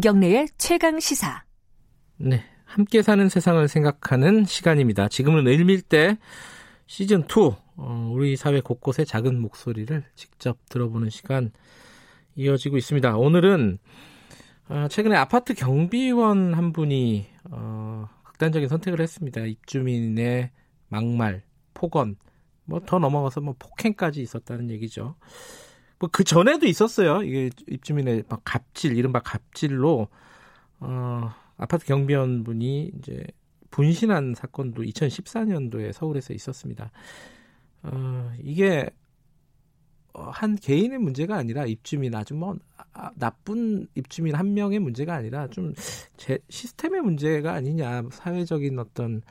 김경래의 최강 시사. 네. 함께 사는 세상을 생각하는 시간입니다. 지금은 을밀대 시즌 2. 어, 우리 사회 곳곳의 작은 목소리를 직접 들어보는 시간 이어지고 있습니다. 오늘은 어, 최근에 아파트 경비원 한 분이 어, 극단적인 선택을 했습니다. 입주민의 막말, 폭언, 뭐 더 넘어가서 뭐 폭행까지 있었다는 얘기죠. 뭐 그 전에도 있었어요. 이게 입주민의 막 갑질, 이른바 갑질로 어, 아파트 경비원 분이 이제 분신한 사건도 2014년도에 서울에서 있었습니다. 어, 이게 한 개인의 문제가 아니라 입주민 아주 뭐 아, 나쁜 입주민 한 명의 문제가 아니라 좀 제, 시스템의 문제가 아니냐 사회적인 어떤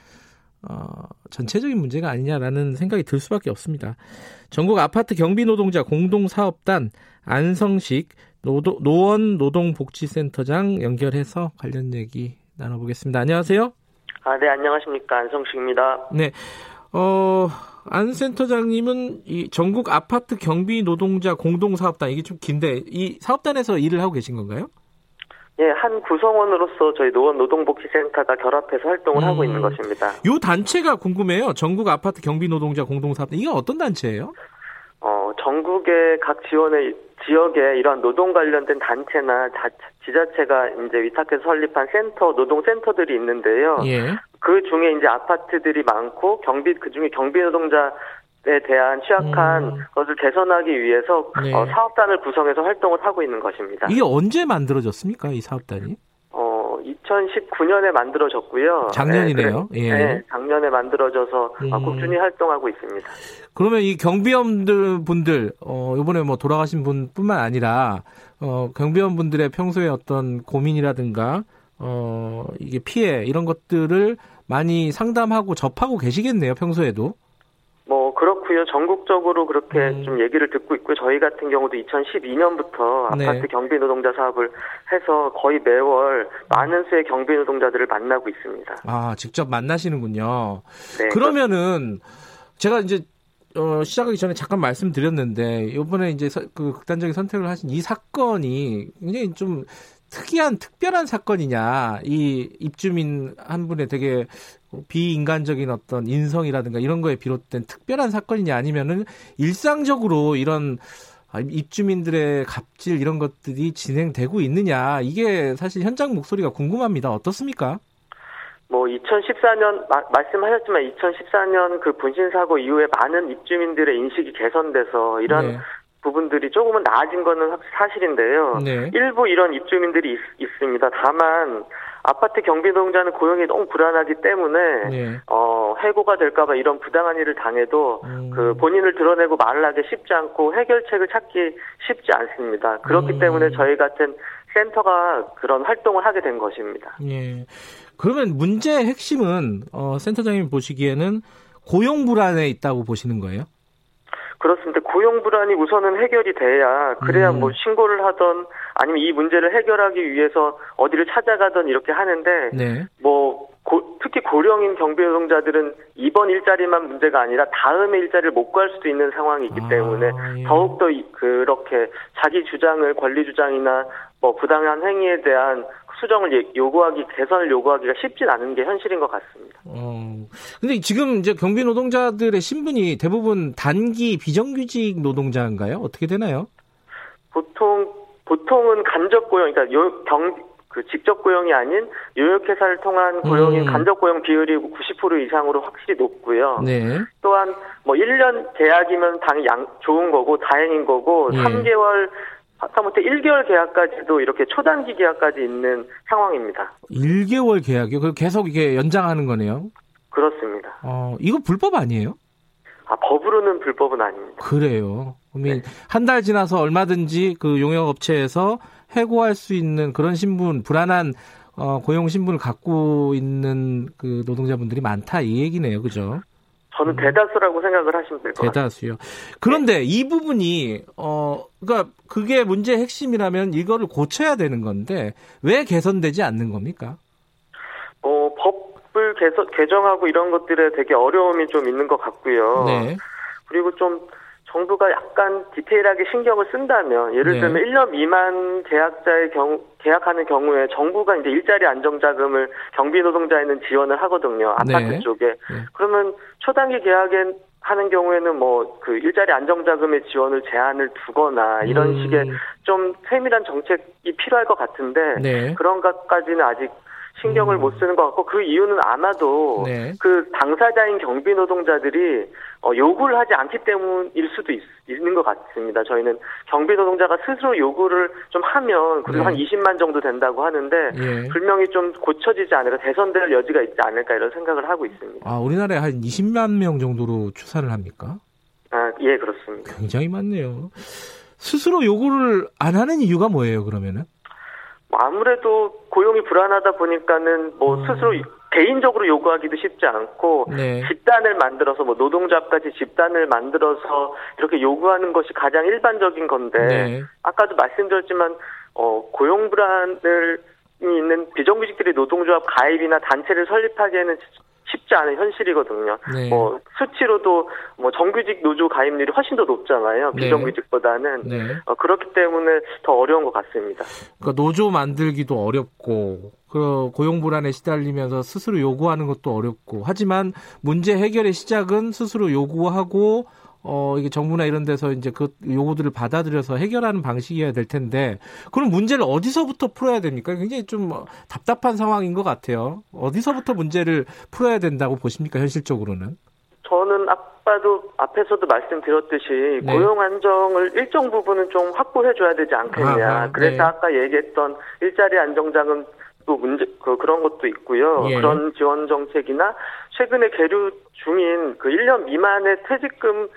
어, 전체적인 문제가 아니냐라는 생각이 들 수밖에 없습니다. 전국 아파트 경비 노동자 공동사업단 안성식 노도, 노원 노동복지센터장 연결해서 관련 얘기 나눠보겠습니다. 안녕하세요. 아, 네, 안녕하십니까. 안성식입니다. 네. 어, 안 센터장님은 이 전국 아파트 경비 노동자 공동사업단, 이게 좀 긴데, 이 사업단에서 일을 하고 계신 건가요? 예, 한 구성원으로서 저희 노원 노동복지센터가 결합해서 활동을 음, 하고 있는 것입니다. 요 단체가 궁금해요. 전국 아파트 경비 노동자 공동사업단. 이게 어떤 단체예요? 어, 전국의 각 지원의 지역에 이러한 노동 관련된 단체나 자, 지자체가 이제 위탁해서 설립한 센터, 노동센터들이 있는데요. 예. 그 중에 이제 아파트들이 많고 경비, 그 중에 경비 노동자 에 대한 취약한 음. 것을 개선하기 위해서 네. 어, 사업단을 구성해서 활동을 하고 있는 것입니다. 이게 언제 만들어졌습니까? 이 사업단이? 2019년에 만들어졌고요. 작년이네요. 네, 예. 네, 작년에 만들어져서 음. 꾸준히 활동하고 있습니다. 그러면 이 경비원들 분들 어 이번에 뭐 돌아가신 분뿐만 아니라 어 경비원 분들의 평소에 어떤 고민이라든가 어 이게 피해 이런 것들을 많이 상담하고 접하고 계시겠네요. 평소에도. 뭐 그렇고요. 전국적으로 그렇게 음. 좀 얘기를 듣고 있고요. 저희 같은 경우도 2012년부터 네. 아파트 경비 노동자 사업을 해서 거의 매월 많은 수의 경비 노동자들을 만나고 있습니다. 아, 직접 만나시는군요. 네, 그러면은 제가 이제 어, 시작하기 전에 잠깐 말씀드렸는데 이번에 이제 서, 그 극단적인 선택을 하신 이 사건이 굉장히 좀 특이한 특별한 사건이냐 이 입주민 한 분의 되게 비인간적인 어떤 인성이라든가 이런 거에 비롯된 특별한 사건이냐 아니면은 일상적으로 이런 입주민들의 갑질 이런 것들이 진행되고 있느냐 이게 사실 현장 목소리가 궁금합니다. 어떻습니까? 뭐 2014년 마, 말씀하셨지만 2014년 그 분신 사고 이후에 많은 입주민들의 인식이 개선돼서 이런 네. 부분들이 조금은 나아진 거는 사실인데요. 네. 일부 이런 입주민들이 있, 습니다 다만 아파트 경비 노동자는 고용이 너무 불안하기 때문에 네. 어 해고가 될까봐 이런 부당한 일을 당해도 음. 그 본인을 드러내고 말을 하기 쉽지 않고 해결책을 찾기 쉽지 않습니다. 그렇기 음. 때문에 저희 같은 센터가 그런 활동을 하게 된 것입니다. 예. 그러면 문제의 핵심은 어, 센터장님 보시기에는 고용 불안에 있다고 보시는 거예요? 그렇습니다. 고용 불안이 우선은 해결이 돼야 그래야 음. 뭐 신고를 하던 아니면 이 문제를 해결하기 위해서 어디를 찾아가던 이렇게 하는데 네. 뭐 고, 특히 고령인 경비 노동자들은 이번 일자리만 문제가 아니라 다음에 일자리를 못 구할 수도 있는 상황이 있기 아, 때문에 예. 더욱더 그렇게 자기 주장을 권리 주장이나 뭐 부당한 행위에 대한 수정을 예, 요구하기 개선을 요구하기가 쉽진 않은 게 현실인 것 같습니다. 어. 근데 지금 이제 경비 노동자들의 신분이 대부분 단기 비정규직 노동자인가요? 어떻게 되나요? 보통 보통은 간접 고용, 그러니까 요, 경, 그 직접 고용이 아닌 요역회사를 통한 고용인 음. 간접 고용 비율이 90% 이상으로 확실히 높고요. 네. 또한 뭐 1년 계약이면 당연히 양, 좋은 거고 다행인 거고 네. 3개월 하다못해 1개월 계약까지도 이렇게 초단기 계약까지 있는 상황입니다. 1개월 계약이요? 그 계속 이게 연장하는 거네요? 그렇습니다. 어, 이거 불법 아니에요? 아, 법으로는 불법은 아닙니다. 그래요. 그러면 네. 한달 지나서 얼마든지 그 용역업체에서 해고할 수 있는 그런 신분, 불안한 어, 고용 신분을 갖고 있는 그 노동자분들이 많다 이 얘기네요. 그죠? 저는 음. 대다수라고 생각을 하시면 될 것 같아요. 대다수요. 그런데 네. 이 부분이 어 그러니까 그게 문제의 핵심이라면 이거를 고쳐야 되는 건데 왜 개선되지 않는 겁니까? 어 법을 개선 개정하고 이런 것들에 되게 어려움이 좀 있는 것 같고요. 네. 그리고 좀 정부가 약간 디테일하게 신경을 쓴다면 예를 네. 들면 1년 미만 계약자의 경우 계약하는 경우에 정부가 이제 일자리 안정자금을 경비 노동자에는 지원을 하거든요. 아파트 네. 쪽에. 네. 그러면 초단기 계약엔 하는 경우에는 뭐 그 일자리 안정자금의 지원을 제한을 두거나 이런 음. 식의 좀 세밀한 정책이 필요할 것 같은데 네. 그런 것까지는 아직 신경을 음. 못 쓰는 것 같고 그 이유는 아마도 네. 그 당사자인 경비 노동자들이 어, 요구를 하지 않기 때문일 수도 있, 는것 같습니다. 저희는 경비 노동자가 스스로 요구를 좀 하면 그리고 네. 한 20만 정도 된다고 하는데 예. 분명히 좀 고쳐지지 않을까 개선될 여지가 있지 않을까 이런 생각을 하고 있습니다. 아 우리나라에 한 20만 명 정도로 추산을 합니까? 아 예 그렇습니다. 굉장히 많네요. 스스로 요구를 안 하는 이유가 뭐예요 그러면은? 뭐 아무래도 고용이 불안하다 보니까는 뭐 음. 스스로 개인적으로 요구하기도 쉽지 않고 네. 집단을 만들어서 뭐 노동자까지 집단을 만들어서 이렇게 요구하는 것이 가장 일반적인 건데 네. 아까도 말씀드렸지만 어 고용 불안을 있는 비정규직들이 노동조합 가입이나 단체를 설립하기에는 쉽지 않은 현실이거든요. 네. 뭐 수치로도 뭐 정규직 노조 가입률이 훨씬 더 높잖아요. 네. 비정규직보다는 네. 어, 그렇기 때문에 더 어려운 것 같습니다. 그러니까 노조 만들기도 어렵고 그 고용 불안에 시달리면서 스스로 요구하는 것도 어렵고 하지만 문제 해결의 시작은 스스로 요구하고 어, 이게 정부나 이런 데서 이제 그 요구들을 받아들여서 해결하는 방식이어야 될 텐데, 그럼 문제를 어디서부터 풀어야 됩니까? 굉장히 좀뭐 답답한 상황인 것 같아요. 어디서부터 문제를 풀어야 된다고 보십니까, 현실적으로는? 저는 아까도 앞에서도 말씀드렸듯이 네. 고용 안정을 일정 부분은 좀 확보해 줘야 되지 않겠냐. 아하, 그래서 네. 아까 얘기했던 일자리 안정장은 또 문제 그, 그런 것도 있고요. 예. 그런 지원 정책이나 최근에 계류 중인 그 1년 미만의 퇴직금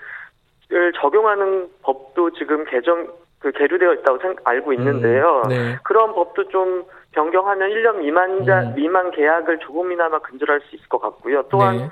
을 적용하는 법도 지금 개정 그 계류되어 있다고 생각, 알고 있는데요. 음, 네. 그런 법도 좀 변경하면 1년 미만자 음. 미만 계약을 조금이나마 근절할 수 있을 것 같고요. 또한 네.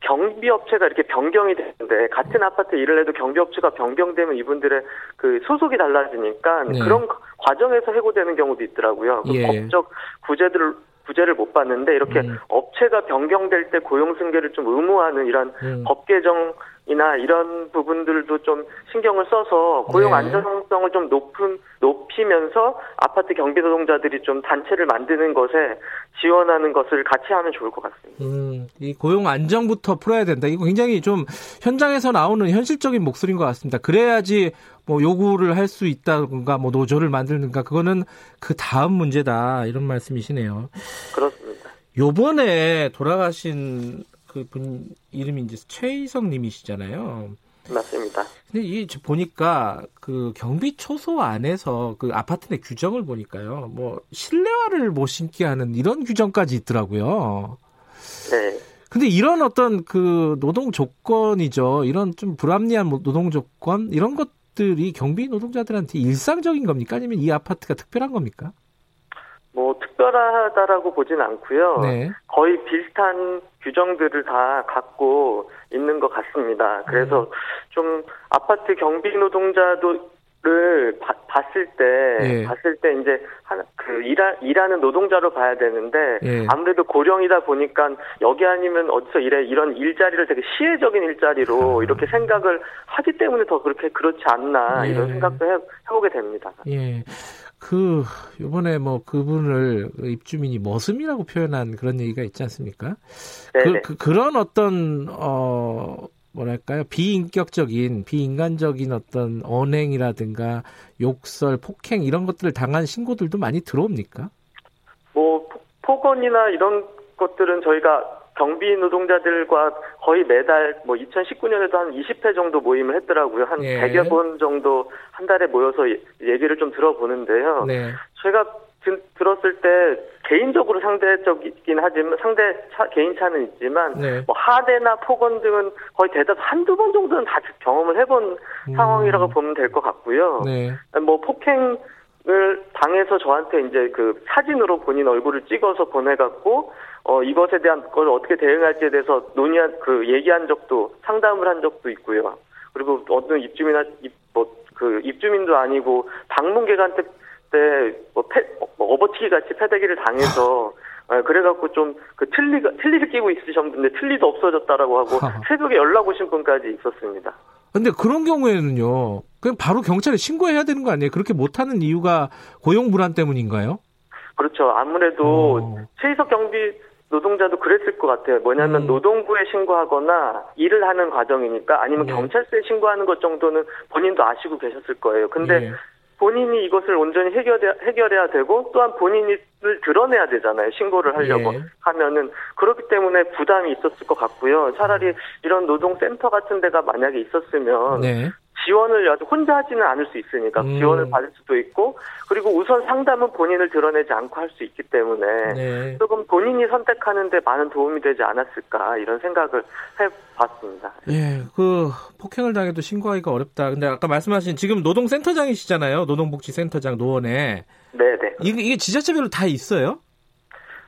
경비업체가 이렇게 변경이 되는데 같은 아파트 일을 해도 경비업체가 변경되면 이분들의 그 소속이 달라지니까 네. 그런 과정에서 해고되는 경우도 있더라고요. 그 예. 법적 구제들을 구제를 못 받는데 이렇게 음. 업체가 변경될 때 고용 승계를 좀 의무화하는 이런 음. 법 개정 이나 이런 부분들도 좀 신경을 써서 고용 네. 안정성을 좀 높은 높이면서 아파트 경비 노동자들이 좀 단체를 만드는 것에 지원하는 것을 같이 하면 좋을 것 같습니다. 음, 이 고용 안정부터 풀어야 된다. 이거 굉장히 좀 현장에서 나오는 현실적인 목소리인 것 같습니다. 그래야지 뭐 요구를 할 수 있다든가 뭐 노조를 만들든가 그거는 그 다음 문제다 이런 말씀이시네요. 그렇습니다. 요번에 돌아가신 그 분 이름이 이제 최희성 님이시잖아요. 맞습니다. 근데 이 보니까 그 경비 초소 안에서 그 아파트 내 규정을 보니까요. 뭐 실내화를 못 신게 하는 이런 규정까지 있더라고요. 네. 근데 이런 어떤 그 노동 조건이죠. 이런 좀 불합리한 노동 조건 이런 것들이 경비 노동자들한테 일상적인 겁니까? 아니면 이 아파트가 특별한 겁니까? 뭐 특별하다라고 보진 않고요. 네. 거의 비슷한 규정들을 다 갖고 있는 것 같습니다. 그래서 음. 좀 아파트 경비 노동자도 를 바, 봤을 때 예. 봤을 때 이제 그 일하, 일하는 노동자로 봐야 되는데 예. 아무래도 고령이다 보니까 여기 아니면 어디서 일해 이런 일자리를 되게 시혜적인 일자리로 아. 이렇게 생각을 하기 때문에 더 그렇게 그렇지 않나 예. 이런 생각도 해, 해보게 됩니다. 예. 그 요번에 뭐 그분을 입주민이 머슴이라고 표현한 그런 얘기가 있지 않습니까? 그, 그, 그 런 어떤 어 뭐랄까요 비인격적인 비인간적인 어떤 언행이라든가 욕설 폭행 이런 것들을 당한 신고들도 많이 들어옵니까? 뭐 폭언이나 이런 것들은 저희가 경비 노동자들과 거의 매달 뭐 2019년에도 한 20회 정도 모임을 했더라고요. 한 예. 100여 번 정도 한 달에 모여서 얘기를 좀 들어보는데요. 네. 제가 드, 들었을 때 개인적으로 상대적이긴 하지만 상대 차, 개인 차는 있지만 네. 뭐 하대나 폭언 등은 거의 대답 한두 번 정도는 다 경험을 해본 음. 상황이라고 보면 될 것 같고요. 네. 뭐 폭행 을 당해서 저한테 이제 그 사진으로 본인 얼굴을 찍어서 보내갖고 어 이것에 대한 걸 어떻게 대응할지에 대해서 논의한 그 얘기한 적도 상담을 한 적도 있고요. 그리고 어떤 입주민나 뭐그 입주민도 아니고 방문 개간 때뭐 뭐 업어치기 같이 패대기를 당해서 어, 그래갖고 좀 그 틀리가 틀리를 끼고 있으셨는데 틀리도 없어졌다라고 하고 새벽에 연락 오신 분까지 있었습니다. 근데 그런 경우에는요. 그냥 바로 경찰에 신고해야 되는 거 아니에요? 그렇게 못하는 이유가 고용 불안 때문인가요? 그렇죠. 아무래도 어. 최희석 경비 노동자도 그랬을 것 같아요. 뭐냐면 음. 노동부에 신고하거나 일을 하는 과정이니까 아니면 네. 경찰서에 신고하는 것 정도는 본인도 아시고 계셨을 거예요. 근데 네. 본인이 이것을 온전히 해결해, 해결해야 되고 또한 본인을 드러내야 되잖아요. 신고를 하려고 네. 하면은 그렇기 때문에 부담이 있었을 것 같고요. 차라리 이런 노동센터 같은 데가 만약에 있었으면 네. 지원을 혼자 하지는 않을 수 있으니까 음. 지원을 받을 수도 있고 그리고 우선 상담은 본인을 드러내지 않고 할 수 있기 때문에 네. 조금 본인이 선택하는데 많은 도움이 되지 않았을까 이런 생각을 해봤습니다. 예, 그 폭행을 당해도 신고하기가 어렵다. 근데 아까 말씀하신 지금 노동센터장이시잖아요. 노동복지센터장 노원에. 네 네. 이게, 이게 지자체별로 다 있어요?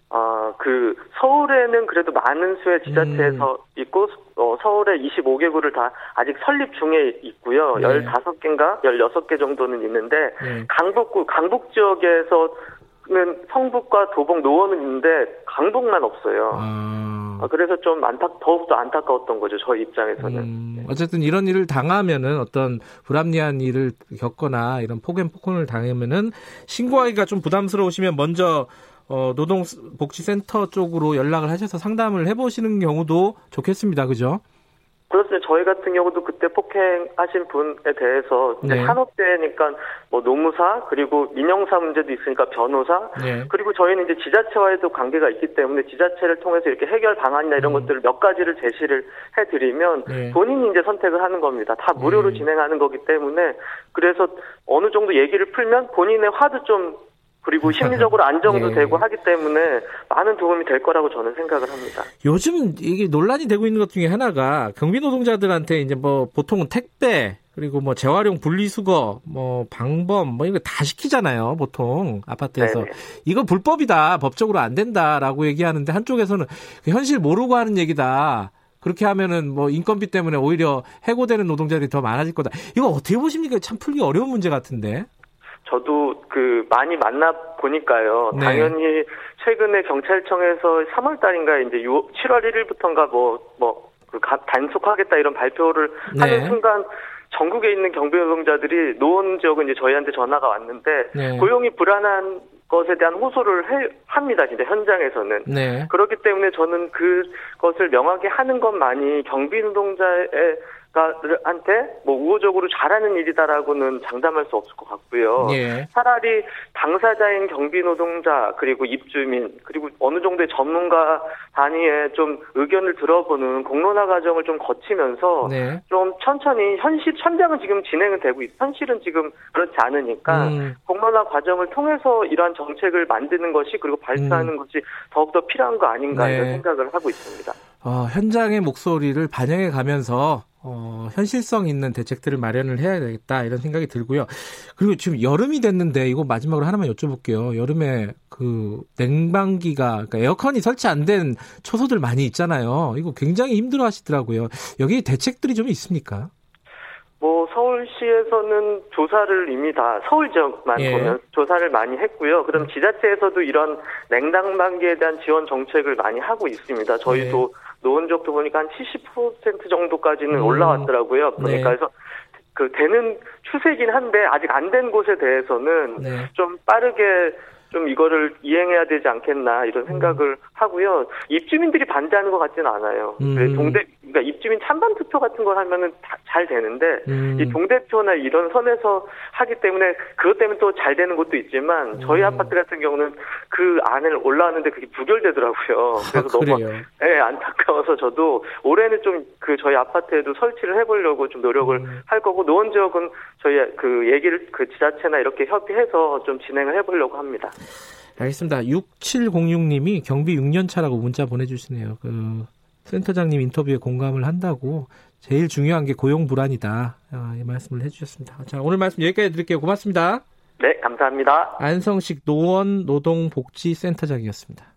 아, 그 서울에는 그래도 많은 수의 지자체에서 음. 있고 어, 서울에 25개구를 다 아직 설립 중에 있고요. 네. 15개인가 16개 정도는 있는데 네. 강북구 강북 지역에서는 성북과 도봉 노원은 있는데 강북만 없어요. 아. 아 그래서 좀 안타 더욱더 안타까웠던 거죠. 저희 입장에서는. 음, 네. 어쨌든 이런 일을 당하면은 어떤 불합리한 일을 겪거나 이런 폭행 폭언을 당하면은 신고하기가 좀 부담스러우시면 먼저 어, 노동복지센터 쪽으로 연락을 하셔서 상담을 해보시는 경우도 좋겠습니다. 그죠? 그렇습니다. 저희 같은 경우도 그때 폭행하신 분에 대해서 네. 산업대니까 뭐 노무사 그리고 민영사 문제도 있으니까 변호사 네. 그리고 저희는 이제 지자체와에도 관계가 있기 때문에 지자체를 통해서 이렇게 해결 방안이나 이런 음. 것들을 몇 가지를 제시를 해드리면 네. 본인이 이제 선택을 하는 겁니다. 다 무료로 네. 진행하는 거기 때문에 그래서 어느 정도 얘기를 풀면 본인의 화도 좀 그리고 심리적으로 안정도 네. 되고 하기 때문에 많은 도움이 될 거라고 저는 생각을 합니다. 요즘 이게 논란이 되고 있는 것 중에 하나가 경비 노동자들한테 이제 뭐 보통은 택배 그리고 뭐 재활용 분리수거, 뭐 방범, 뭐 이거 다 시키잖아요, 보통 아파트에서. 네네. 이거 불법이다, 법적으로 안 된다라고 얘기하는데 한쪽에서는 그 현실 모르고 하는 얘기다. 그렇게 하면은 뭐 인건비 때문에 오히려 해고되는 노동자들이 더 많아질 거다. 이거 어떻게 보십니까? 참 풀기 어려운 문제 같은데. 저도 그 많이 만나 보니까요. 네. 당연히 최근에 경찰청에서 3월 달인가 이제 6, 7월 1일부터인가 뭐뭐 그 단속하겠다 이런 발표를 네. 하는 순간 전국에 있는 경비 노동자들이 노원 지역은 이제 저희한테 전화가 왔는데 네. 고용이 불안한 것에 대한 호소를 해, 합니다. 진짜 현장에서는. 네. 그렇기 때문에 저는 그것을 명확히 하는 것만이 경비 노동자의 한테 뭐 우호적으로 잘하는 일이다라고는 장담할 수 없을 것 같고요. 예. 차라리 당사자인 경비 노동자 그리고 입주민 그리고 어느 정도의 전문가 단위의 좀 의견을 들어보는 공론화 과정을 좀 거치면서 네. 좀 천천히 현실 현장은 지금 진행은 되고 있, 현실은 지금 그렇지 않으니까 음. 공론화 과정을 통해서 이러한 정책을 만드는 것이 그리고 발표하는 음. 것이 더욱더 필요한 거 아닌가 네. 이런 생각을 하고 있습니다. 어, 현장의 목소리를 반영해 가면서 어, 현실성 있는 대책들을 마련을 해야 되겠다 이런 생각이 들고요. 그리고 지금 여름이 됐는데 이거 마지막으로 하나만 여쭤볼게요. 여름에 그 냉방기가 그러니까 에어컨이 설치 안 된 초소들 많이 있잖아요. 이거 굉장히 힘들어 하시더라고요. 여기 대책들이 좀 있습니까? 뭐 서울시에서는 조사를 이미 다 서울 지역만 예. 보면 조사를 많이 했고요. 그럼 음. 지자체에서도 이런 냉난방기에 대한 지원 정책을 많이 하고 있습니다. 저희도 예. 노원 지역도 보니까 한 70% 정도까지는 음. 올라왔더라고요. 보니까 네. 그래서 그 되는 추세긴 한데 아직 안 된 곳에 대해서는 네. 좀 빠르게 좀 이거를 이행해야 되지 않겠나 이런 음. 생각을 음. 하고요. 입주민들이 반대하는 것 같지는 않아요. 음. 동대 그러니까 입주민 찬반 투표 같은 걸 하면은 잘 되는데 음. 이 동대표나 이런 선에서 하기 때문에 그것 때문에 또 잘 되는 것도 있지만 저희 음. 아파트 같은 경우는 그 안에 올라왔는데 그게 부결되더라고요. 그래서 아, 너무 예, 안타까워서 저도 올해는 좀 그 저희 아파트에도 설치를 해보려고 좀 노력을 음. 할 거고 노원 지역은 저희 그 얘기를 그 지자체나 이렇게 협의해서 좀 진행을 해보려고 합니다. 알겠습니다. 6706님이 경비 6년 차라고 문자 보내주시네요. 그 센터장님 인터뷰에 공감을 한다고 제일 중요한 게 고용 불안이다. 아, 이 말씀을 해주셨습니다. 자, 오늘 말씀 여기까지 드릴게요. 고맙습니다. 네, 감사합니다. 안성식 노원 노동복지센터장이었습니다.